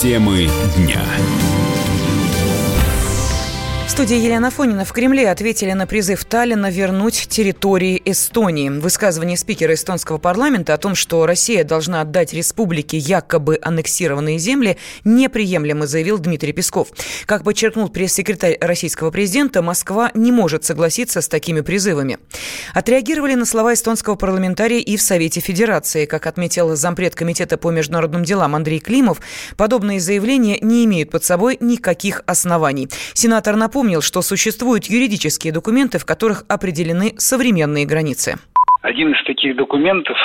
Темы дня студии Елена Фонина в Кремле ответили на призыв Таллина вернуть территории Эстонии. Высказывание спикера эстонского парламента о том, что Россия должна отдать республике якобы аннексированные земли, неприемлемо, заявил Дмитрий Песков. Как подчеркнул пресс-секретарь российского президента, Москва не может согласиться с такими призывами. Отреагировали на слова эстонского парламентария и в Совете Федерации. Как отметил зампред Комитета по международным делам Андрей Климов, подобные заявления не имеют под собой никаких оснований. Сенатор напомнил, напомнил, что существуют юридические документы, в которых определены современные границы. Один из таких документов,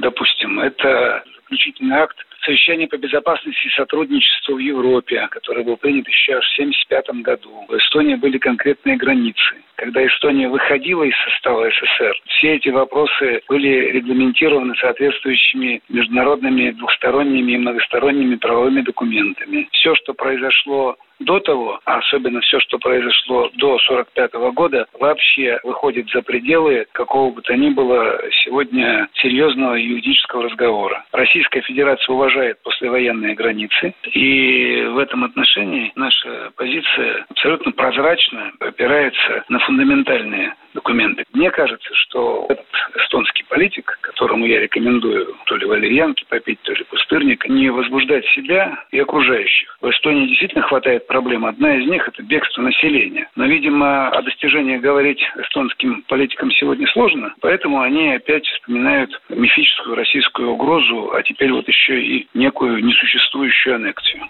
допустим, это заключительный акт совещания по безопасности и сотрудничеству в Европе, который был принят еще аж в 1975 году. В Эстонии были конкретные границы. Когда Эстония выходила из состава СССР, все эти вопросы были регламентированы соответствующими международными двухсторонними и многосторонними правовыми документами. Все, что произошло до того, а особенно все, что произошло до 1945 года, вообще выходит за пределы какого бы то ни было сегодня серьезного юридического разговора. Российская Федерация уважает послевоенные границы, и в этом отношении наша позиция абсолютно прозрачно опирается на фундаментальные документы. Мне кажется, что этот эстонский политик, которому я рекомендую то ли валерьянки попить, то ли пустырник, не возбуждать себя и окружающих. В Эстонии действительно хватает проблем. Одна из них – это бегство населения. Но, видимо, о достижениях говорить эстонским политикам сегодня сложно, поэтому они опять вспоминают мифическую российскую угрозу, а теперь вот еще и некую несуществующую аннексию.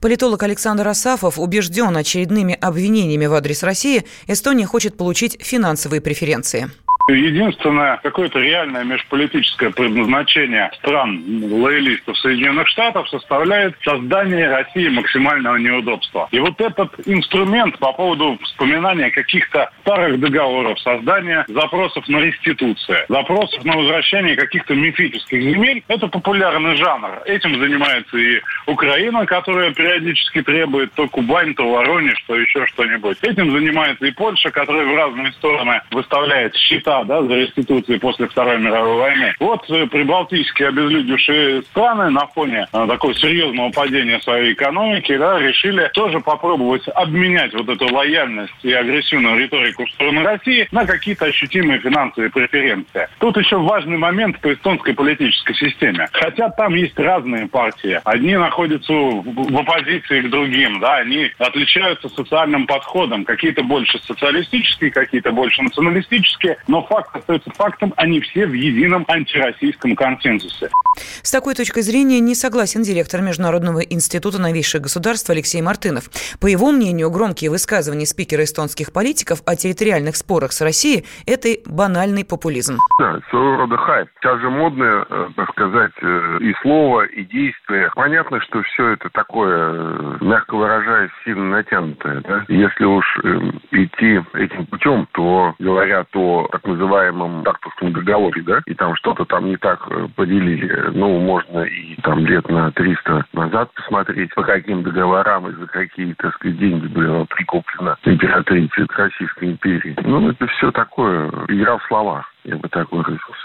Политолог Александр Асафов убежден очередными обвинениями в адрес России, Эстония хочет получить финансовые преференции. Единственное какое-то реальное межполитическое предназначение стран лоялистов Соединенных Штатов составляет создание России максимального неудобства. И вот этот инструмент по поводу вспоминания каких-то старых договоров, создания запросов на реституцию, запросов на возвращение каких-то мифических земель, это популярный жанр. Этим занимается и Украина, которая периодически требует то Кубань, то Воронеж, то еще что-нибудь. Этим занимается и Польша, которая в разные стороны выставляет счета да, за реституции после Второй мировой войны. Вот э, прибалтийские обезлюдившие страны на фоне э, такого серьезного падения своей экономики да, решили тоже попробовать обменять вот эту лояльность и агрессивную риторику в сторону России на какие-то ощутимые финансовые преференции. Тут еще важный момент по эстонской политической системе. Хотя там есть разные партии. Одни находятся в оппозиции к другим, да, они отличаются социальным подходом. Какие-то больше социалистические, какие-то больше националистические, но факт остается фактом, они все в едином антироссийском консенсусе. С такой точкой зрения не согласен директор Международного института новейших государств Алексей Мартынов. По его мнению, громкие высказывания спикера эстонских политиков о территориальных спорах с Россией – это банальный популизм. Да, своего рода хайп. Сейчас же модно, э, так сказать, э, и слово, и действие. Понятно, что все это такое, э, мягко выражаясь, сильно натянутое. Да? Если уж идти этим путем, то говорят о так называемом Тартовском договоре, да, и там что-то там не так э, поделили. Ну, можно и там лет на 300 назад посмотреть, по каким договорам и за какие, так сказать, деньги было прикуплено императрицей Российской империи. Ну, это все такое, игра в словах, я бы так выразился.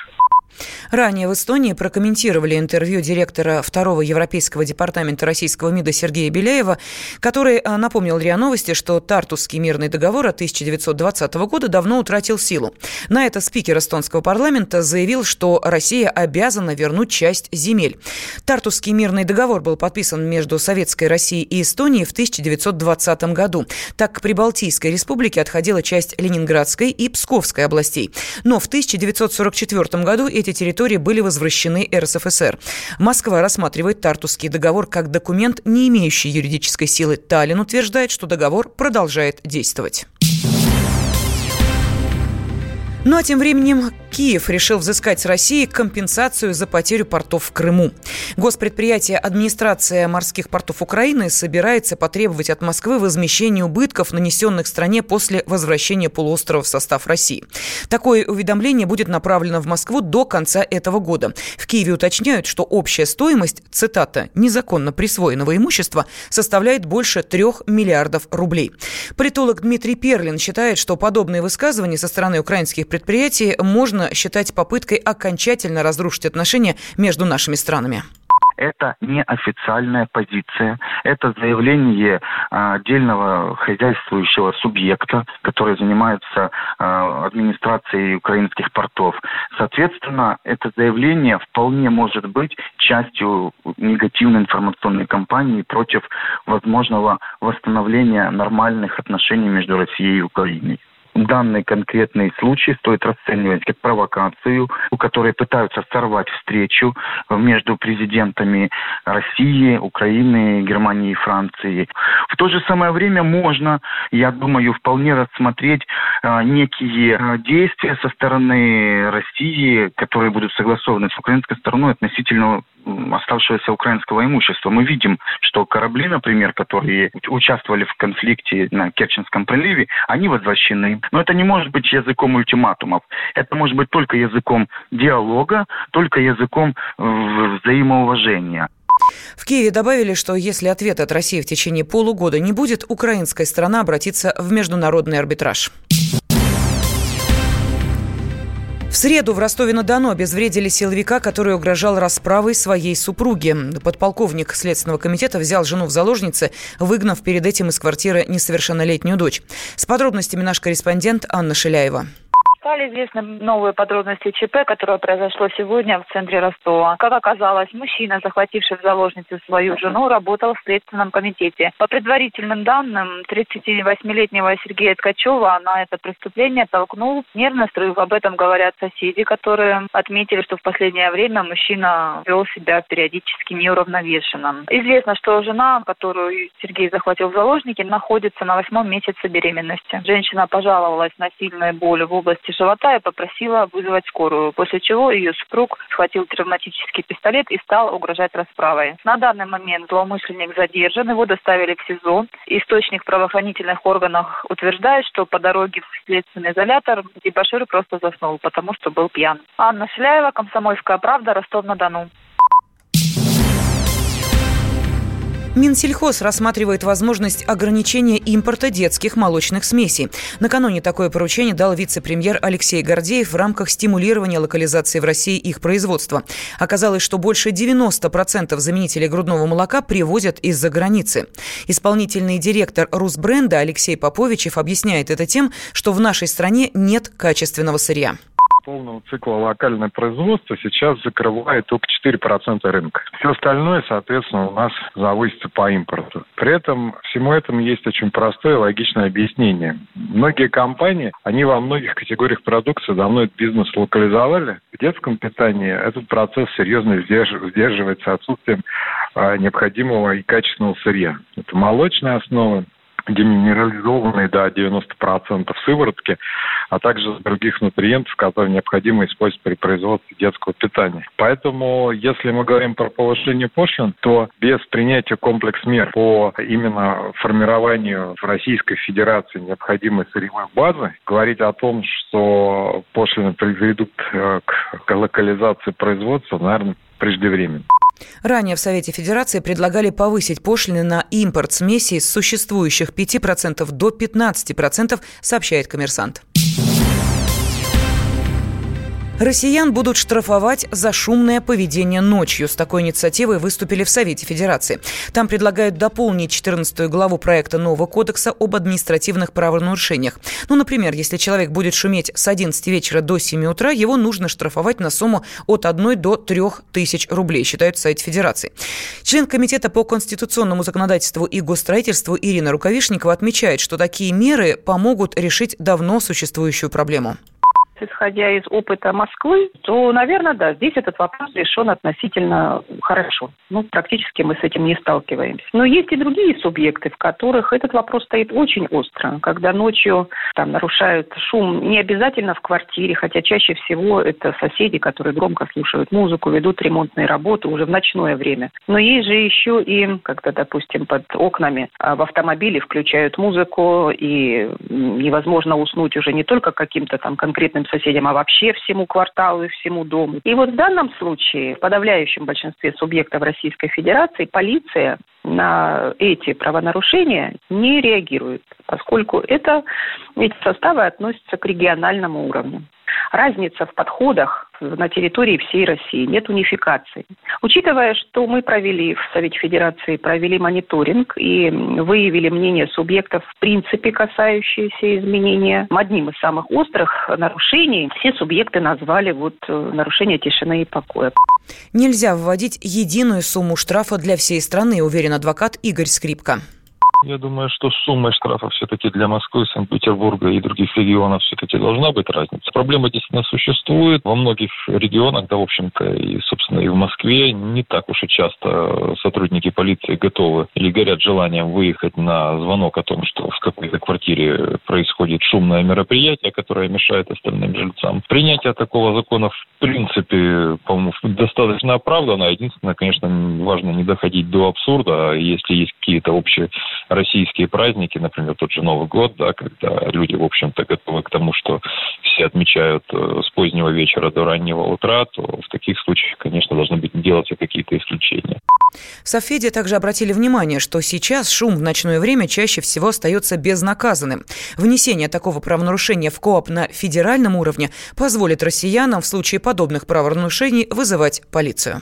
Ранее в Эстонии прокомментировали интервью директора второго Европейского департамента российского МИДа Сергея Беляева, который а, напомнил РИА Новости, что Тартусский мирный договор 1920 года давно утратил силу. На это спикер эстонского парламента заявил, что Россия обязана вернуть часть земель. Тартусский мирный договор был подписан между Советской Россией и Эстонией в 1920 году. Так, к Прибалтийской республике отходила часть Ленинградской и Псковской областей. Но в 1944 году эти территории были возвращены РСФСР. Москва рассматривает Тартусский договор как документ, не имеющий юридической силы. Таллин утверждает, что договор продолжает действовать. Ну а тем временем Киев решил взыскать с России компенсацию за потерю портов в Крыму. Госпредприятие администрация морских портов Украины собирается потребовать от Москвы возмещения убытков, нанесенных стране после возвращения полуострова в состав России. Такое уведомление будет направлено в Москву до конца этого года. В Киеве уточняют, что общая стоимость, цитата, незаконно присвоенного имущества составляет больше трех миллиардов рублей. Политолог Дмитрий Перлин считает, что подобные высказывания со стороны украинских предприятий можно считать попыткой окончательно разрушить отношения между нашими странами. это неофициальная позиция, это заявление а, отдельного хозяйствующего субъекта, который занимается а, администрацией украинских портов. Соответственно, это заявление вполне может быть частью негативной информационной кампании против возможного восстановления нормальных отношений между Россией и Украиной данный конкретный случай стоит расценивать как провокацию, у которой пытаются сорвать встречу между президентами России, Украины, Германии и Франции. В то же самое время можно, я думаю, вполне рассмотреть а, некие а, действия со стороны России, которые будут согласованы с украинской стороной относительно оставшегося украинского имущества. Мы видим, что корабли, например, которые участвовали в конфликте на Керченском проливе, они возвращены. Но это не может быть языком ультиматумов. Это может быть только языком диалога, только языком взаимоуважения. В Киеве добавили, что если ответа от России в течение полугода не будет, украинская страна обратится в международный арбитраж. В среду в Ростове-на-Дону обезвредили силовика, который угрожал расправой своей супруге. Подполковник Следственного комитета взял жену в заложницы, выгнав перед этим из квартиры несовершеннолетнюю дочь. С подробностями наш корреспондент Анна Шиляева. Стали известны новые подробности ЧП, которое произошло сегодня в центре Ростова. Как оказалось, мужчина, захвативший в заложницу свою жену, работал в Следственном комитете. По предварительным данным, 38-летнего Сергея Ткачева на это преступление толкнул нервный срыв. Об этом говорят соседи, которые отметили, что в последнее время мужчина вел себя периодически неуравновешенно. Известно, что жена, которую Сергей захватил в заложники, находится на восьмом месяце беременности. Женщина пожаловалась на сильные боли в области живота и попросила вызвать скорую, после чего ее супруг схватил травматический пистолет и стал угрожать расправой. На данный момент злоумышленник задержан, его доставили в СИЗО. Источник правоохранительных органах утверждает, что по дороге в следственный изолятор Дебашир просто заснул, потому что был пьян. Анна Шляева, Комсомольская правда, Ростов-на-Дону. Минсельхоз рассматривает возможность ограничения импорта детских молочных смесей. Накануне такое поручение дал вице-премьер Алексей Гордеев в рамках стимулирования локализации в России их производства. Оказалось, что больше 90% заменителей грудного молока привозят из-за границы. Исполнительный директор Русбренда Алексей Поповичев объясняет это тем, что в нашей стране нет качественного сырья полного цикла локальное производство сейчас закрывает только 4% рынка. Все остальное, соответственно, у нас завысится по импорту. При этом всему этому есть очень простое логичное объяснение. Многие компании, они во многих категориях продукции давно этот бизнес локализовали. В детском питании этот процесс серьезно сдерживается отсутствием а, необходимого и качественного сырья. Это молочная основа, деминерализованные до 90% сыворотки, а также других нутриентов, которые необходимо использовать при производстве детского питания. Поэтому, если мы говорим про повышение пошлин, то без принятия комплекс мер по именно формированию в Российской Федерации необходимой сырьевой базы, говорить о том, что пошлины приведут э, к локализации производства, наверное, преждевременно. Ранее в Совете Федерации предлагали повысить пошлины на импорт смесей с существующих 5% до 15%, сообщает коммерсант. Россиян будут штрафовать за шумное поведение ночью. С такой инициативой выступили в Совете Федерации. Там предлагают дополнить 14 главу проекта нового кодекса об административных правонарушениях. Ну, например, если человек будет шуметь с 11 вечера до 7 утра, его нужно штрафовать на сумму от 1 до 3 тысяч рублей, считают в Совете Федерации. Член Комитета по конституционному законодательству и госстроительству Ирина Рукавишникова отмечает, что такие меры помогут решить давно существующую проблему исходя из опыта Москвы, то, наверное, да, здесь этот вопрос решен относительно хорошо. Ну, практически мы с этим не сталкиваемся. Но есть и другие субъекты, в которых этот вопрос стоит очень остро. Когда ночью там нарушают шум, не обязательно в квартире, хотя чаще всего это соседи, которые громко слушают музыку, ведут ремонтные работы уже в ночное время. Но есть же еще и, когда, допустим, под окнами а, в автомобиле включают музыку, и невозможно уснуть уже не только каким-то там конкретным соседям, а вообще всему кварталу и всему дому. И вот в данном случае, в подавляющем большинстве субъектов Российской Федерации, полиция на эти правонарушения не реагирует, поскольку это, эти составы относятся к региональному уровню. Разница в подходах на территории всей России, нет унификации. Учитывая, что мы провели в Совете Федерации провели мониторинг и выявили мнение субъектов в принципе касающиеся изменения, одним из самых острых нарушений все субъекты назвали вот э, нарушение тишины и покоя. Нельзя вводить единую сумму штрафа для всей страны, уверен адвокат Игорь Скрипка. Я думаю, что с суммой штрафа все-таки для Москвы, Санкт-Петербурга и других регионов все-таки должна быть разница. Проблема действительно существует. Во многих регионах, да, в общем-то, и, собственно, и в Москве не так уж и часто сотрудники полиции готовы или горят желанием выехать на звонок о том, что в какой-то квартире происходит шумное мероприятие, которое мешает остальным жильцам. Принятие такого закона в принципе, по-моему, достаточно оправдано. Единственное, конечно, важно не доходить до абсурда. А если есть какие-то общие российские праздники, например, тот же Новый год, да, когда люди, в общем-то, готовы к тому, что все отмечают э, с позднего вечера до раннего утра, то в таких случаях, конечно, должны быть делаться какие-то исключения. В Софеде также обратили внимание, что сейчас шум в ночное время чаще всего остается безнаказанным. Внесение такого правонарушения в КОАП на федеральном уровне позволит россиянам в случае подобных правонарушений вызывать полицию.